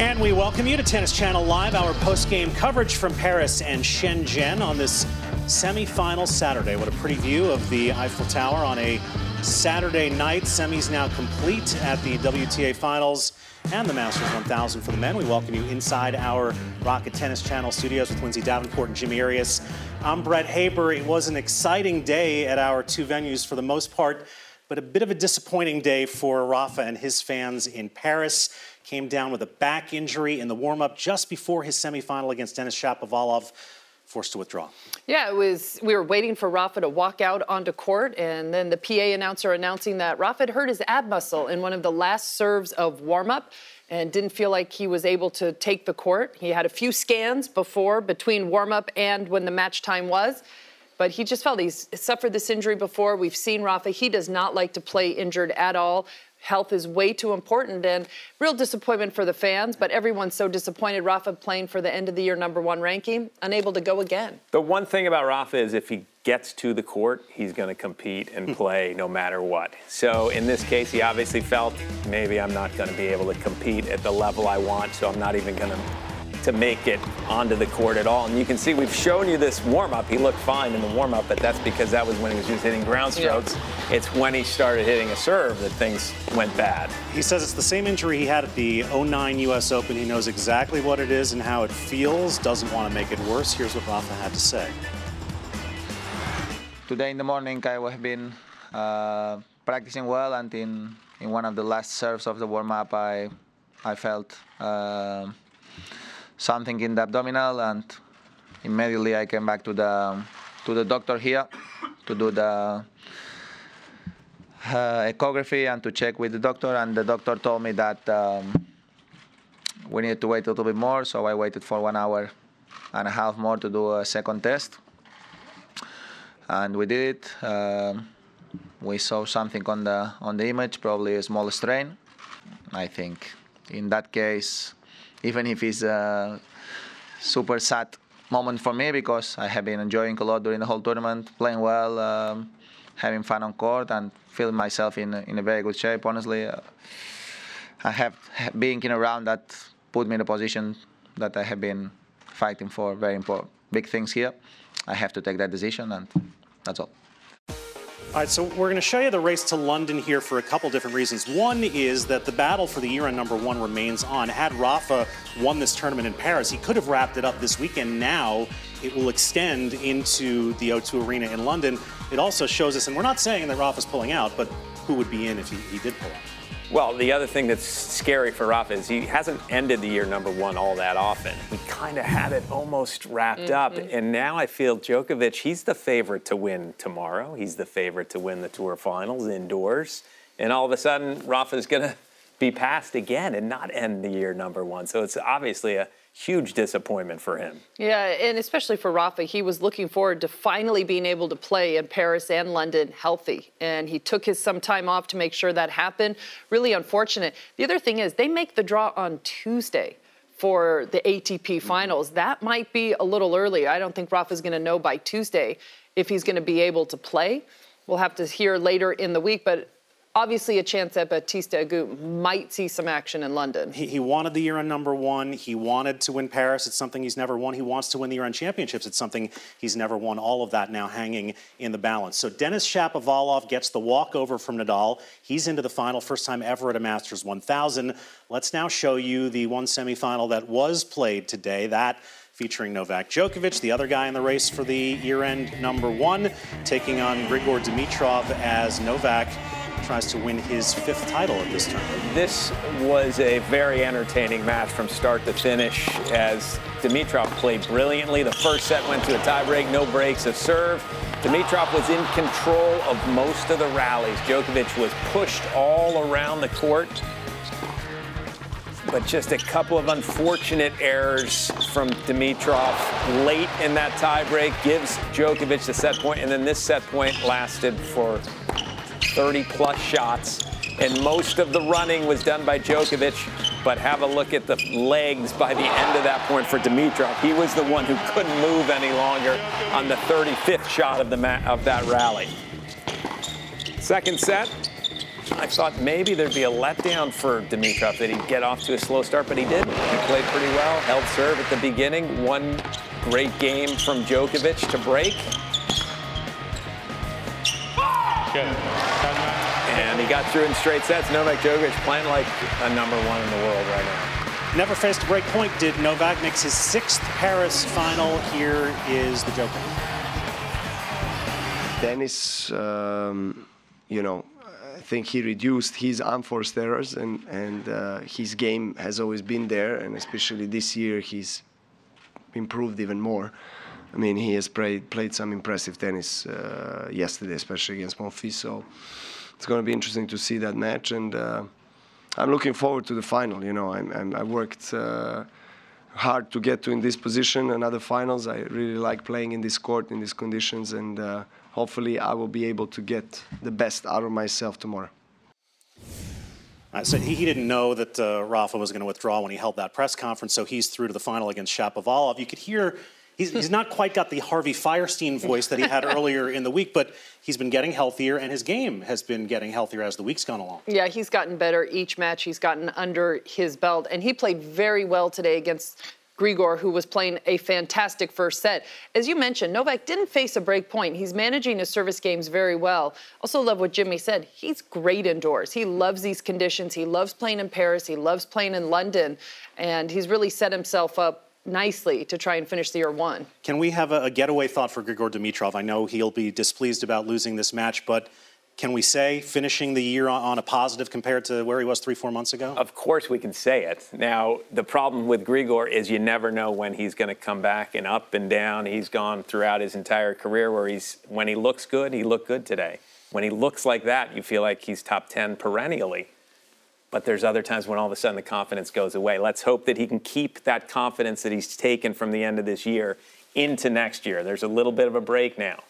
And we welcome you to Tennis Channel Live, our post-game coverage from Paris and Shenzhen on this semi-final Saturday. What a pretty view of the Eiffel Tower on a Saturday night. Semis now complete at the WTA Finals and the Masters 1000 for the men. We welcome you inside our Rocket Tennis Channel studios with Lindsay Davenport and Jimmy Arias. I'm Brett Haber. It was an exciting day at our two venues for the most part, but a bit of a disappointing day for Rafa and his fans in Paris came down with a back injury in the warm up just before his semifinal against Denis Shapovalov, forced to withdraw. Yeah, it was. We were waiting for Rafa to walk out onto court, and then the PA announcer announcing that Rafa had hurt his ab muscle in one of the last serves of warm up and didn't feel like he was able to take the court. He had a few scans before, between warm up and when the match time was. But he just felt he's suffered this injury before. We've seen Rafa. He does not like to play injured at all health is way too important and real disappointment for the fans but everyone's so disappointed rafa playing for the end of the year number one ranking unable to go again. The one thing about rafa is if he gets to the court he's going to compete and hmm. play no matter what. So in this case he obviously felt maybe i'm not going to be able to compete at the level i want so i'm not even going to to make it onto the court at all. And you can see we've shown you this warm up. He looked fine in the warm up, but that's because that was when he was just hitting ground strokes. Yeah. It's when he started hitting a serve that things went bad. He says it's the same injury he had at the 09 US Open. He knows exactly what it is and how it feels, doesn't want to make it worse. Here's what Rafa had to say. Today in the morning, I have been uh, practicing well, and in, in one of the last serves of the warm up, I, I felt. Uh, something in the abdominal, and immediately I came back to the to the doctor here to do the uh, ecography and to check with the doctor. And the doctor told me that um, we needed to wait a little bit more, so I waited for one hour and a half more to do a second test. And we did it. Um, we saw something on the on the image, probably a small strain. I think in that case, even if it's a super sad moment for me because I have been enjoying a lot during the whole tournament, playing well, um, having fun on court, and feeling myself in in a very good shape. Honestly, uh, I have being in a round that put me in a position that I have been fighting for very important big things here. I have to take that decision, and that's all. All right, so we're going to show you the race to London here for a couple different reasons. One is that the battle for the year end number one remains on. Had Rafa won this tournament in Paris, he could have wrapped it up this weekend. Now it will extend into the O2 Arena in London. It also shows us, and we're not saying that Rafa's pulling out, but who would be in if he, he did pull out? Well, the other thing that's scary for Rafa is he hasn't ended the year number one all that often. He kind of had it almost wrapped mm-hmm. up, and now I feel Djokovic, he's the favorite to win tomorrow. He's the favorite to win the Tour Finals indoors, and all of a sudden, Rafa's going to be passed again and not end the year number one. So it's obviously a huge disappointment for him. Yeah, and especially for Rafa, he was looking forward to finally being able to play in Paris and London healthy. And he took his some time off to make sure that happened. Really unfortunate. The other thing is they make the draw on Tuesday for the ATP mm-hmm. finals. That might be a little early. I don't think Rafa's going to know by Tuesday if he's going to be able to play. We'll have to hear later in the week, but obviously a chance that Bautista Agut might see some action in London. He, he, wanted the year on number one. He wanted to win Paris. It's something he's never won. He wants to win the year on championships. It's something he's never won. All of that now hanging in the balance. So Denis Shapovalov gets the walkover from Nadal. He's into the final, first time ever at a Masters 1000. Let's now show you the one semifinal that was played today. That featuring Novak Djokovic, the other guy in the race for the year end number one, taking on Grigor Dimitrov as Novak tries to win his fifth title at this tournament. This was a very entertaining match from start to finish as Dimitrov played brilliantly. The first set went to a tiebreak, no breaks of serve. Dimitrov was in control of most of the rallies. Djokovic was pushed all around the court. But just a couple of unfortunate errors from Dimitrov late in that tiebreak gives Djokovic the set point, and then this set point lasted for 30 plus shots. And most of the running was done by Djokovic, but have a look at the legs by the end of that point for Dimitrov. He was the one who couldn't move any longer on the 35th shot of, the ma- of that rally. Second set, I thought maybe there'd be a letdown for Dimitrov that he'd get off to a slow start, but he didn't. He played pretty well, held serve at the beginning, one great game from Djokovic to break. Good. And he got through in straight sets. Novak Djokovic playing like a number one in the world right now. Never faced a break point. Did Novak makes his sixth Paris final. Here is the Joker. Denis, um, you know, I think he reduced his unforced errors, and and uh, his game has always been there, and especially this year he's improved even more. I mean, he has played played some impressive tennis uh, yesterday, especially against Monfils. So it's going to be interesting to see that match, and uh, I'm looking forward to the final. You know, I'm, I'm, I worked uh, hard to get to in this position and other finals. I really like playing in this court in these conditions, and uh, hopefully I will be able to get the best out of myself tomorrow. So he, he didn't know that uh, Rafa was going to withdraw when he held that press conference, so he's through to the final against Shapovalov. You could hear he's, he's not quite got the Harvey Fierstein voice that he had earlier in the week, but he's been getting healthier, and his game has been getting healthier as the week's gone along. Yeah, he's gotten better each match. He's gotten under his belt, and he played very well today against Grigor, who was playing a fantastic first set. As you mentioned, Novak didn't face a break point. He's managing his service games very well. Also, love what Jimmy said. He's great indoors. He loves these conditions. He loves playing in Paris. He loves playing in London. And he's really set himself up nicely to try and finish the year one. Can we have a, a getaway thought for Grigor Dimitrov? I know he'll be displeased about losing this match, but can we say finishing the year on, on, a positive compared to where he was three, four months ago? Of course, we can say it. Now, the problem with Grigor is you never know when he's going to come back and up and down. He's gone throughout his entire career where he's, when he looks good, he looked good today. When he looks like that, you feel like he's top 10 perennially. But there's other times when all of a sudden the confidence goes away. Let's hope that he can keep that confidence that he's taken from the end of this year into next year. There's a little bit of a break now.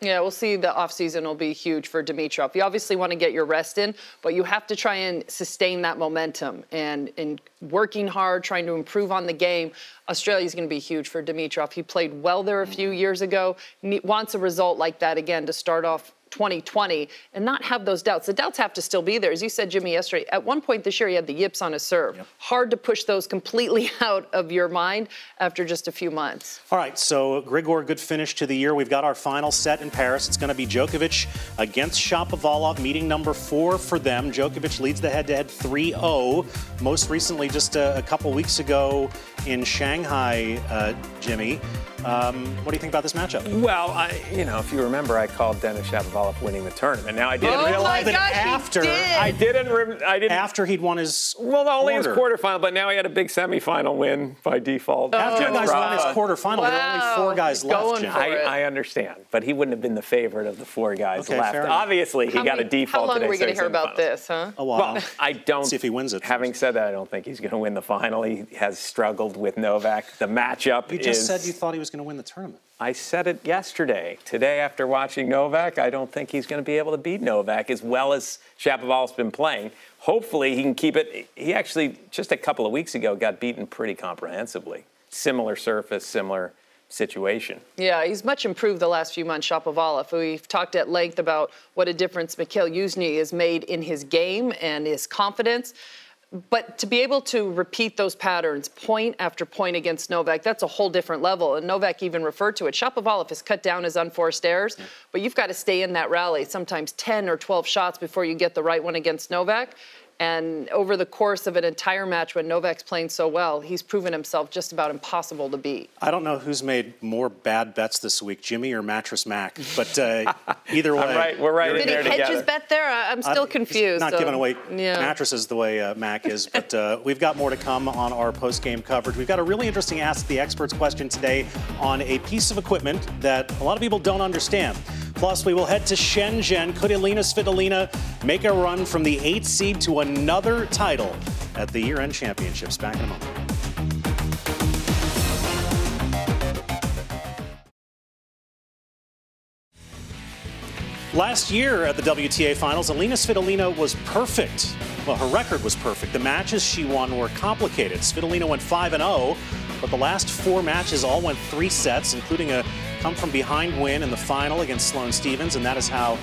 Yeah, we'll see. The offseason will be huge for Dimitrov. You obviously want to get your rest in, but you have to try and sustain that momentum. And in working hard, trying to improve on the game, Australia is going to be huge for Dimitrov. He played well there a few years ago. Wants a result like that again to start off 2020 and not have those doubts. The doubts have to still be there. As you said, Jimmy, yesterday, at one point this year, he had the yips on his serve. Yep. Hard to push those completely out of your mind after just a few months. All right, so Grigor, good finish to the year. We've got our final set in Paris. It's going to be Djokovic against Shapovalov, meeting number four for them. Djokovic leads the head-to-head 3-0. Most recently, just a, a couple weeks ago in Shanghai, uh, Jimmy. Um, what do you think about this matchup? Well, I, you know, if you remember, I called Denis Shapovalov winning the tournament. Now I didn't oh realize that after did. I didn't. Re- I didn't after he'd won his well, only quarter. his quarterfinal, but now he had a big semifinal win by default. Oh. After you guys won his quarterfinal, wow. there were only four guys He's left. Jim. I, I, understand, but he wouldn't have been the favorite of the four guys okay, left. Obviously, he how got many, a default. How long today, are we going to hear about this, huh? A while. Well, I don't see if he wins it. Having first. said that, I don't think he's going to win the final. He has struggled with Novak. The matchup You just is, said you thought he was going to win the tournament. I said it yesterday. Today, after watching Novak, I don't think he's going to be able to beat Novak as well as Shapovalov's been playing. Hopefully, he can keep it. He actually, just a couple of weeks ago, got beaten pretty comprehensively. Similar surface, similar situation. Yeah, he's much improved the last few months, Shapovalov. We've talked at length about what a difference Mikhail Youzhny has made in his game and his confidence. But to be able to repeat those patterns point after point against Novak, that's a whole different level. And Novak even referred to it. Shapovalov has cut down his unforced errors, yeah. but you've got to stay in that rally, sometimes 10 or 12 shots before you get the right one against Novak. And over the course of an entire match when Novak's playing so well, he's proven himself just about impossible to beat. I don't know who's made more bad bets this week, Jimmy or Mattress Mac, but uh, either way. right, we're right Did he hedge together. his bet there? I'm still uh, confused. Not so, giving away yeah. mattresses the way uh, Mac is, but uh, we've got more to come on our post-game coverage. We've got a really interesting Ask the Experts question today on a piece of equipment that a lot of people don't understand. Plus, we will head to Shenzhen. Could Elina Svitolina make a run from the eighth seed to another title at the year-end championships? Back in a moment. Last year at the WTA Finals, Elina Svitolina was perfect. Well, her record was perfect. The matches she won were complicated. Svitolina went 5 0, but the last four matches all went three sets, including a come from behind win in the final against Sloane Stevens, and that is how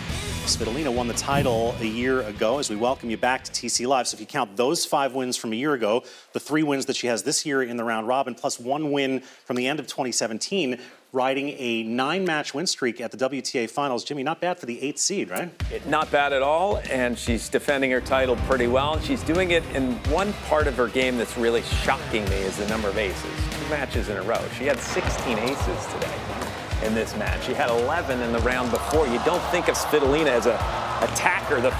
Svitolina won the title a year ago as we welcome you back to TC Live. So if you count those five wins from a year ago, the three wins that she has this year in the round robin, plus one win from the end of 2017, riding a nine match win streak at the WTA finals. Jimmy, not bad for the eighth seed, right? Not bad at all, and she's defending her title pretty well. And she's doing it in one part of her game that's really shocking me is the number of aces. Two matches in a row. She had 16 aces today in this match. She had 11 in the round before. You don't think of Svitolina as a attacker. The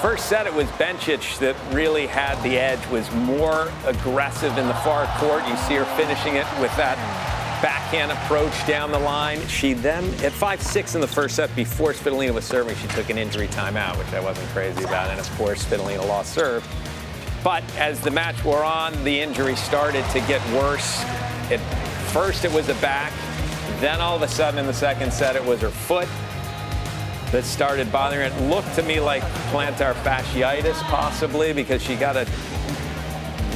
first set, it was Bencic that really had the edge, was more aggressive in the far court. You see her finishing it with that backhand approach down the line. She then, at 5-6 in the first set, before Svitolina was serving, she took an injury timeout, which I wasn't crazy about. And of course, Svitolina lost serve. But as the match wore on, the injury started to get worse. At first, it was the back. Then all of a sudden, in the second set, it was her foot that started bothering her. It looked to me like plantar fasciitis, possibly, because she got a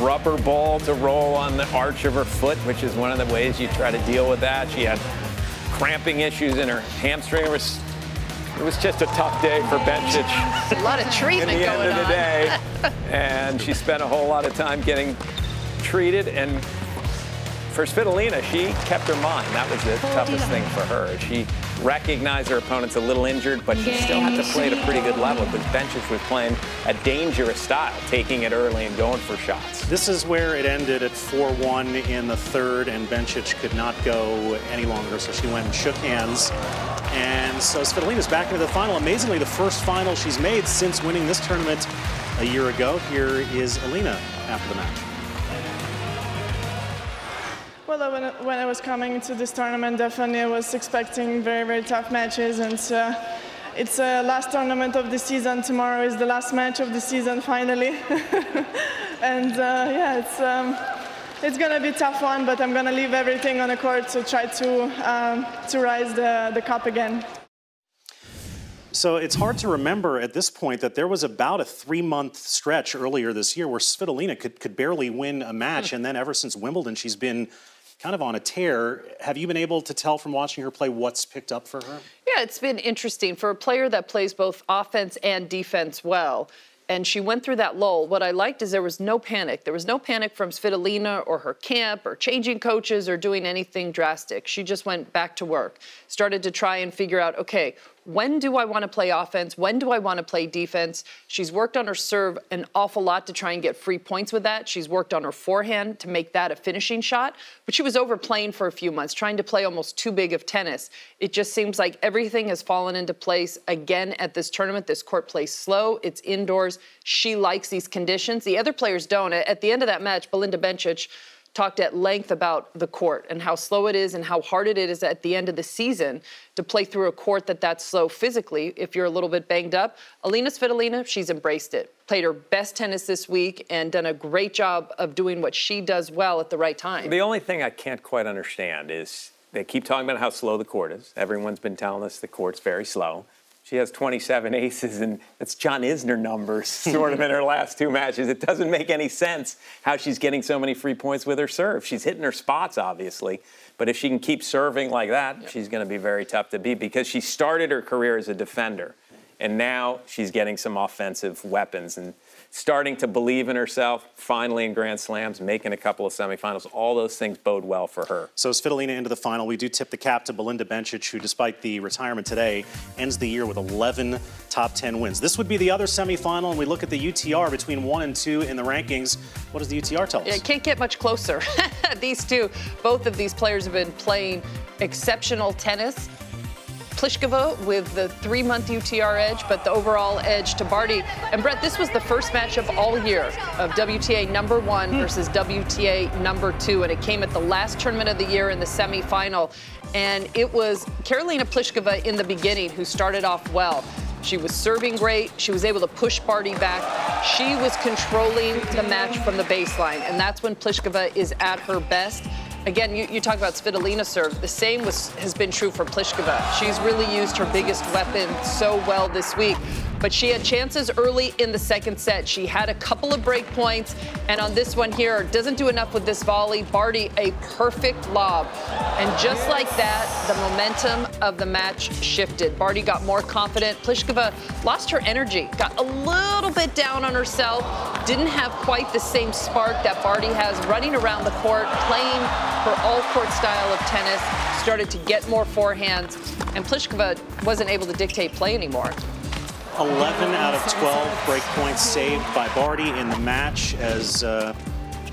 rubber ball to roll on the arch of her foot, which is one of the ways you try to deal with that. She had cramping issues in her hamstring. It was, it was just a tough day for Bencic. A lot of treatment in the going end of the on. day. and she spent a whole lot of time getting treated. And for Svitolina, she kept her mind. That was the toughest thing for her. She recognized her opponent's a little injured, but she still had to play at a pretty good level because Bencic was playing a dangerous style, taking it early and going for shots. This is where it ended at 4-1 in the third, and Bencic could not go any longer, so she went and shook hands. And so Svitolina's back into the final. Amazingly, the first final she's made since winning this tournament a year ago. Here is Alina after the match. Well, uh, when, I- when I was coming to this tournament, definitely I was expecting very, very tough matches. And uh, it's the last tournament of the season. Tomorrow is the last match of the season, finally. and uh, yeah, it's, um, it's going to be a tough one, but I'm going to leave everything on the court to try to, um, to rise the, the cup again. So it's hard to remember at this point that there was about a three-month stretch earlier this year where Svitolina could, could barely win a match, and then ever since Wimbledon, she's been kind of on a tear. Have you been able to tell from watching her play what's picked up for her? Yeah, it's been interesting for a player that plays both offense and defense well. And she went through that lull. What I liked is there was no panic. There was no panic from Svitolina or her camp or changing coaches or doing anything drastic. She just went back to work, started to try and figure out, okay, when do I want to play offense? When do I want to play defense? She's worked on her serve an awful lot to try and get free points with that. She's worked on her forehand to make that a finishing shot, but she was overplaying for a few months, trying to play almost too big of tennis. It just seems like everything has fallen into place again at this tournament. This court plays slow, it's indoors. She likes these conditions. The other players don't. At the end of that match, Belinda Bencic talked at length about the court and how slow it is and how hard it is at the end of the season to play through a court that that's slow physically if you're a little bit banged up. Alina Svitolina, she's embraced it. Played her best tennis this week and done a great job of doing what she does well at the right time. The only thing I can't quite understand is they keep talking about how slow the court is. Everyone's been telling us the court's very slow. She has 27 aces, and it's John Isner numbers, sort of, in her last two matches. It doesn't make any sense how she's getting so many free points with her serve. She's hitting her spots, obviously, but if she can keep serving like that, she's going to be very tough to beat because she started her career as a defender, and now she's getting some offensive weapons and starting to believe in herself, finally in Grand Slams, making a couple of semifinals. All those things bode well for her. So Svitolina into the final. We do tip the cap to Belinda Bencic, who, despite the retirement today, ends the year with 11 top 10 wins. This would be the other semifinal, and we look at the UTR between one and two in the rankings. What does the UTR tell us? It can't get much closer. these two, both of these players have been playing exceptional tennis. Pliskova with the three month UTR edge, but the overall edge to Barty. And Brett, this was the first matchup all year of WTA number one hmm. versus WTA number two, and it came at the last tournament of the year in the semifinal. And it was Karolina Pliskova in the beginning who started off well. She was serving great. She was able to push Barty back. She was controlling the match from the baseline, and that's when Pliskova is at her best. Again, you, you talk about Svitolina serve. The same was, has been true for Pliskova. She's really used her biggest weapon so well this week. But she had chances early in the second set. She had a couple of break points, and on this one here, doesn't do enough with this volley. Barty, a perfect lob. And just like that, the momentum of the match shifted. Barty got more confident. Pliskova lost her energy, got a little bit down on herself, didn't have quite the same spark that Barty has running around the court, playing her all court style of tennis, started to get more forehands, and Pliskova wasn't able to dictate play anymore. 11 out of 12 break points saved by Barty in the match as uh,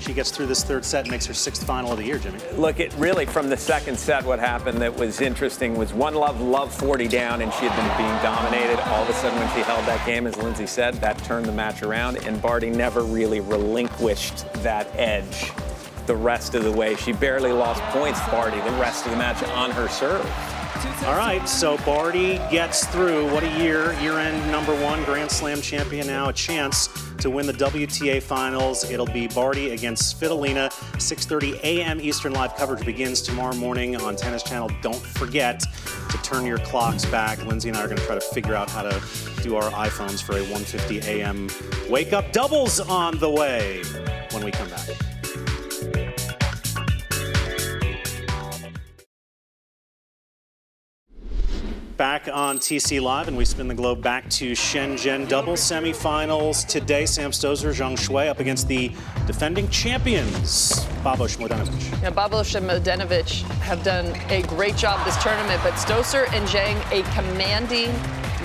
she gets through this third set and makes her sixth final of the year, Jimmy. Look, it really from the second set, what happened that was interesting was one love, love 40 down, and she had been being dominated. All of a sudden, when she held that game, as Lindsay said, that turned the match around, and Barty never really relinquished that edge the rest of the way. She barely lost points, Barty, the rest of the match on her serve. All right, so Barty gets through. What a year. Year end number one Grand Slam champion now. A chance to win the WTA finals. It'll be Barty against Svitolina. 6.30 a.m. Eastern live coverage begins tomorrow morning on Tennis Channel. Don't forget to turn your clocks back. Lindsay and I are going to try to figure out how to do our iPhones for a 1.50 a.m. wake up. Doubles on the way when we come back. Back on TC Live, and we spin the globe back to Shenzhen. Double semifinals today. Sam Stosur, Zhang Shuai up against the defending champions, Babos Mladenovic. Yeah, Babos and have done a great job this tournament, but Stosur and Zhang a commanding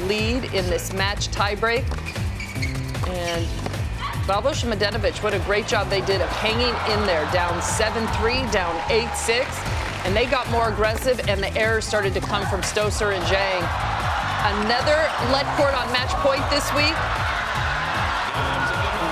lead in this match tiebreak. And Babos and what a great job they did of hanging in there, down 7-3, down 8-6 and they got more aggressive, and the errors started to come from Stosur and Zhang. Another lead court on match point this week.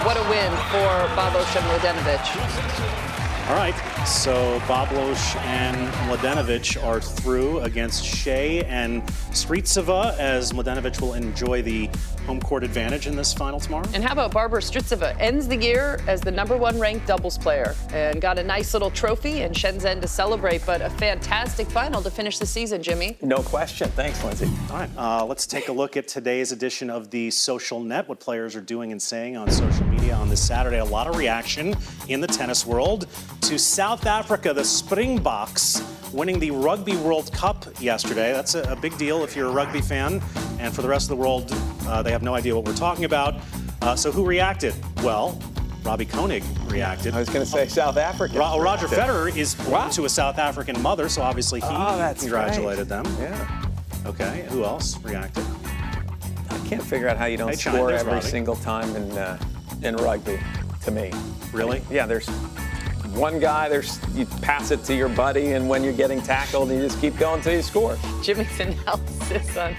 What a win for Babos and Mladenovic. All right, so Babos and Mladenovic are through against Hsieh and Strycova as Mladenovic will enjoy the home court advantage in this final tomorrow. And how about Barbara Strycova? Ends the year as the number one ranked doubles player and got a nice little trophy in Shenzhen to celebrate, but a fantastic final to finish the season, Jimmy. No question. Thanks, Lindsay. All right, uh, let's take a look at today's edition of the Social Net, what players are doing and saying on social media on this Saturday. A lot of reaction in the tennis world to South Africa, the Springboks winning the Rugby World Cup yesterday. That's a, a, big deal if you're a rugby fan. And for the rest of the world, uh, they have no idea what we're talking about. Uh, so who reacted? Well, Robbie Koenig reacted. I was going to say South Africa. Ro- Roger Federer is born to a South African mother, so obviously he oh, congratulated right. them. Yeah. Okay. Who else reacted? I can't figure out how you don't hey, score every Robbie. single time in uh, in rugby. To me. Really? Yeah. There's one guy, there's you pass it to your buddy, and when you're getting tackled, you just keep going until you score. Jimmy's analysis on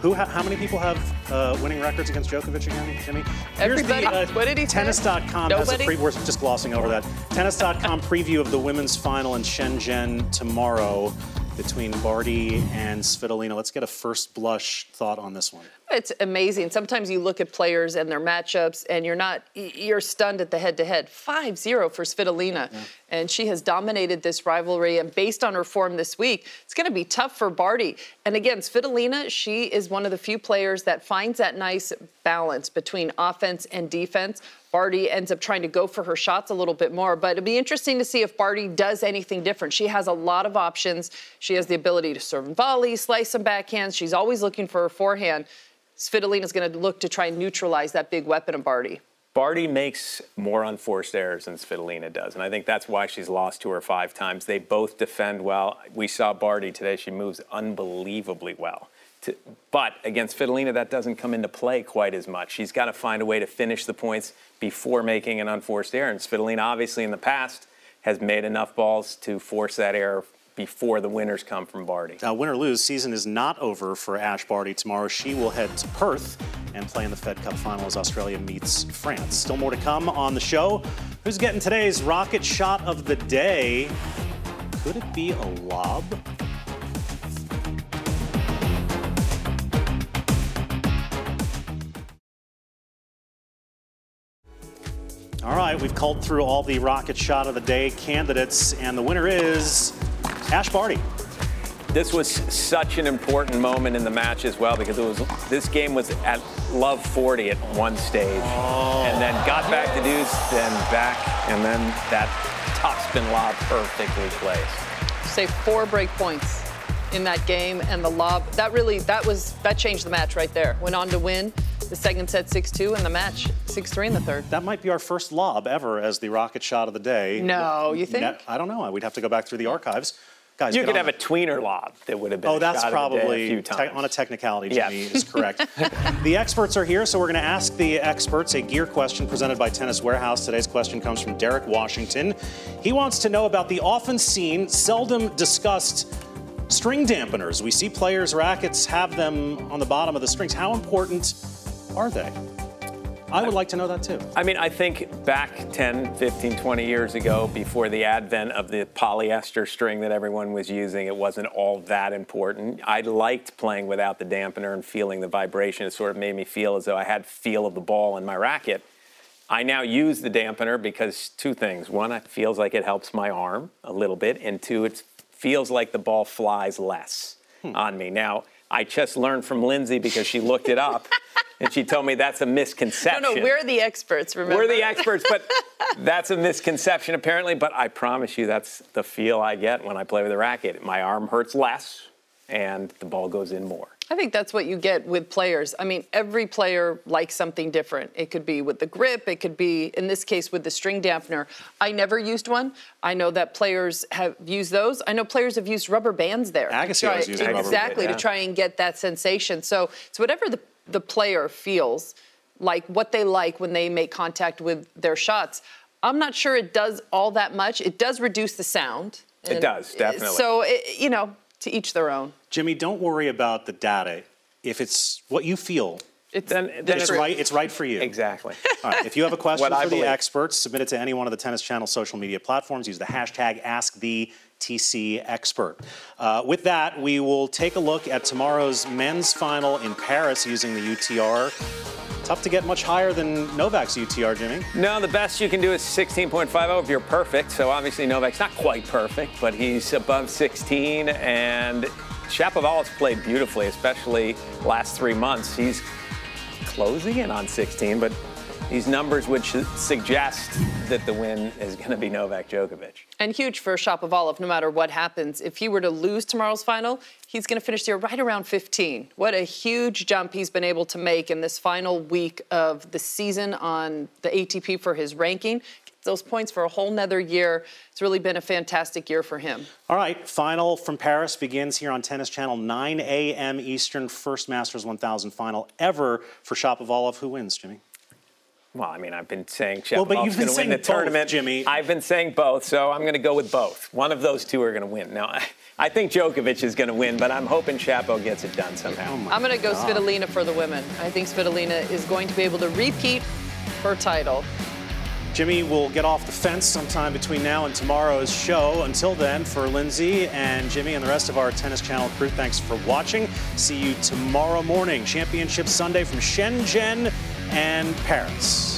who? how many people have uh, winning records against Djokovic again, Jimmy? Everybody. The, uh, what did he Tennis.com has a pre- We're just glossing over that. Tennis.com preview of the women's final in Shenzhen tomorrow between Barty and Svitolina. Let's get a first blush thought on this one. It's amazing. Sometimes you look at players and their matchups and you're not you're stunned at the head to head. 5-0 for Svitolina. Yeah. And she has dominated this rivalry and based on her form this week, it's going to be tough for Barty. And again, Svitolina, she is one of the few players that finds that nice balance between offense and defense. Barty ends up trying to go for her shots a little bit more. But it'll be interesting to see if Barty does anything different. She has a lot of options. She has the ability to serve and volley, slice some backhands. She's always looking for her forehand. Svitolina is going to look to try and neutralize that big weapon of Barty. Barty makes more unforced errors than Svitolina does, and I think that's why she's lost to her five times. They both defend well. We saw Barty today; she moves unbelievably well. To, but against Svitolina, that doesn't come into play quite as much. She's got to find a way to finish the points before making an unforced error. And Svitolina, obviously, in the past, has made enough balls to force that error before the winners come from Barty. Now, win or lose, season is not over for Ash Barty tomorrow. She will head to Perth and play in the Fed Cup final as Australia meets France. Still more to come on the show. Who's getting today's rocket shot of the day? Could it be a lob? All right, we've culled through all the rocket shot of the day candidates, and the winner is Ash Barty. This was such an important moment in the match as well because it was this game was at love 40 at one stage, oh. and then got back to deuce, then back, and then that topspin lob perfectly placed. Say four break points in that game, and the lob that really that was that changed the match right there. Went on to win the second set 6-2 and the match 6-3 in the third. That might be our first lob ever as the rocket shot of the day. No, you think? I don't know. We'd have to go back through the archives. Guys, you could have a tweener lob that would have been. Oh, that's probably a te- on a technicality. Jimmy yeah. is correct. the experts are here, so we're going to ask the experts a gear question presented by Tennis Warehouse. Today's question comes from Derek Washington. He wants to know about the often seen, seldom discussed string dampeners. We see players' rackets have them on the bottom of the strings. How important are they? I would like to know that too. I mean, I think back 10, 15, 20 years ago, before the advent of the polyester string that everyone was using, it wasn't all that important. I liked playing without the dampener and feeling the vibration. It sort of made me feel as though I had feel of the ball in my racket. I now use the dampener because two things. One, it feels like it helps my arm a little bit, and two, it feels like the ball flies less hmm. on me. Now, I just learned from Lindsay because she looked it up. and she told me that's a misconception. No, no, we're the experts, remember? We're the experts, but that's a misconception apparently. But I promise you, that's the feel I get when I play with a racket. My arm hurts less, and the ball goes in more. I think that's what you get with players. I mean, every player likes something different. It could be with the grip, it could be, in this case, with the string dampener. I never used one. I know that players have used those. I know players have used rubber bands there. Agassi always used Exactly, yeah. to try and get that sensation. So it's whatever the, the player feels like, what they like when they make contact with their shots. I'm not sure it does all that much. It does reduce the sound. It does, definitely. So, it, you know, to each their own. Jimmy, don't worry about the data. If it's what you feel, it's, then, then it's, right. It's right for you. Exactly. All right. If you have a question for the experts, submit it to any one of the Tennis Channel social media platforms. Use the hashtag AskTheTCExpert. Uh, with that, we will take a look at tomorrow's men's final in Paris using the UTR tough to get much higher than Novak's UTR, Jimmy. No, the best you can do is 16.50 if you're perfect. So obviously Novak's not quite perfect, but he's above 16. And Shapovalov's played beautifully, especially last three months. He's closing in on 16, but these numbers would suggest that the win is going to be Novak Djokovic. And huge for Shapovalov, no matter what happens. If he were to lose tomorrow's final, he's going to finish the year right around 15. What a huge jump he's been able to make in this final week of the season on the ATP for his ranking those points for a whole nother year. It's really been a fantastic year for him. All right, final from Paris begins here on Tennis Channel, 9 a.m. Eastern, first Masters 1000 final ever for Shapovalov. Who wins, Jimmy? Well, I mean, I've been saying Shapovalov's well, going to win the tournament. Jimmy. I've been saying both, so I'm going to go with both. One of those two are going to win. Now, I think Djokovic is going to win, but I'm hoping Chapo gets it done somehow. Oh I'm going to go Svitolina for the women. I think Svitolina is going to be able to repeat her title. Jimmy will get off the fence sometime between now and tomorrow's show. Until then, for Lindsay and Jimmy and the rest of our Tennis Channel crew, thanks for watching. See you tomorrow morning. Championship Sunday from Shenzhen and Paris.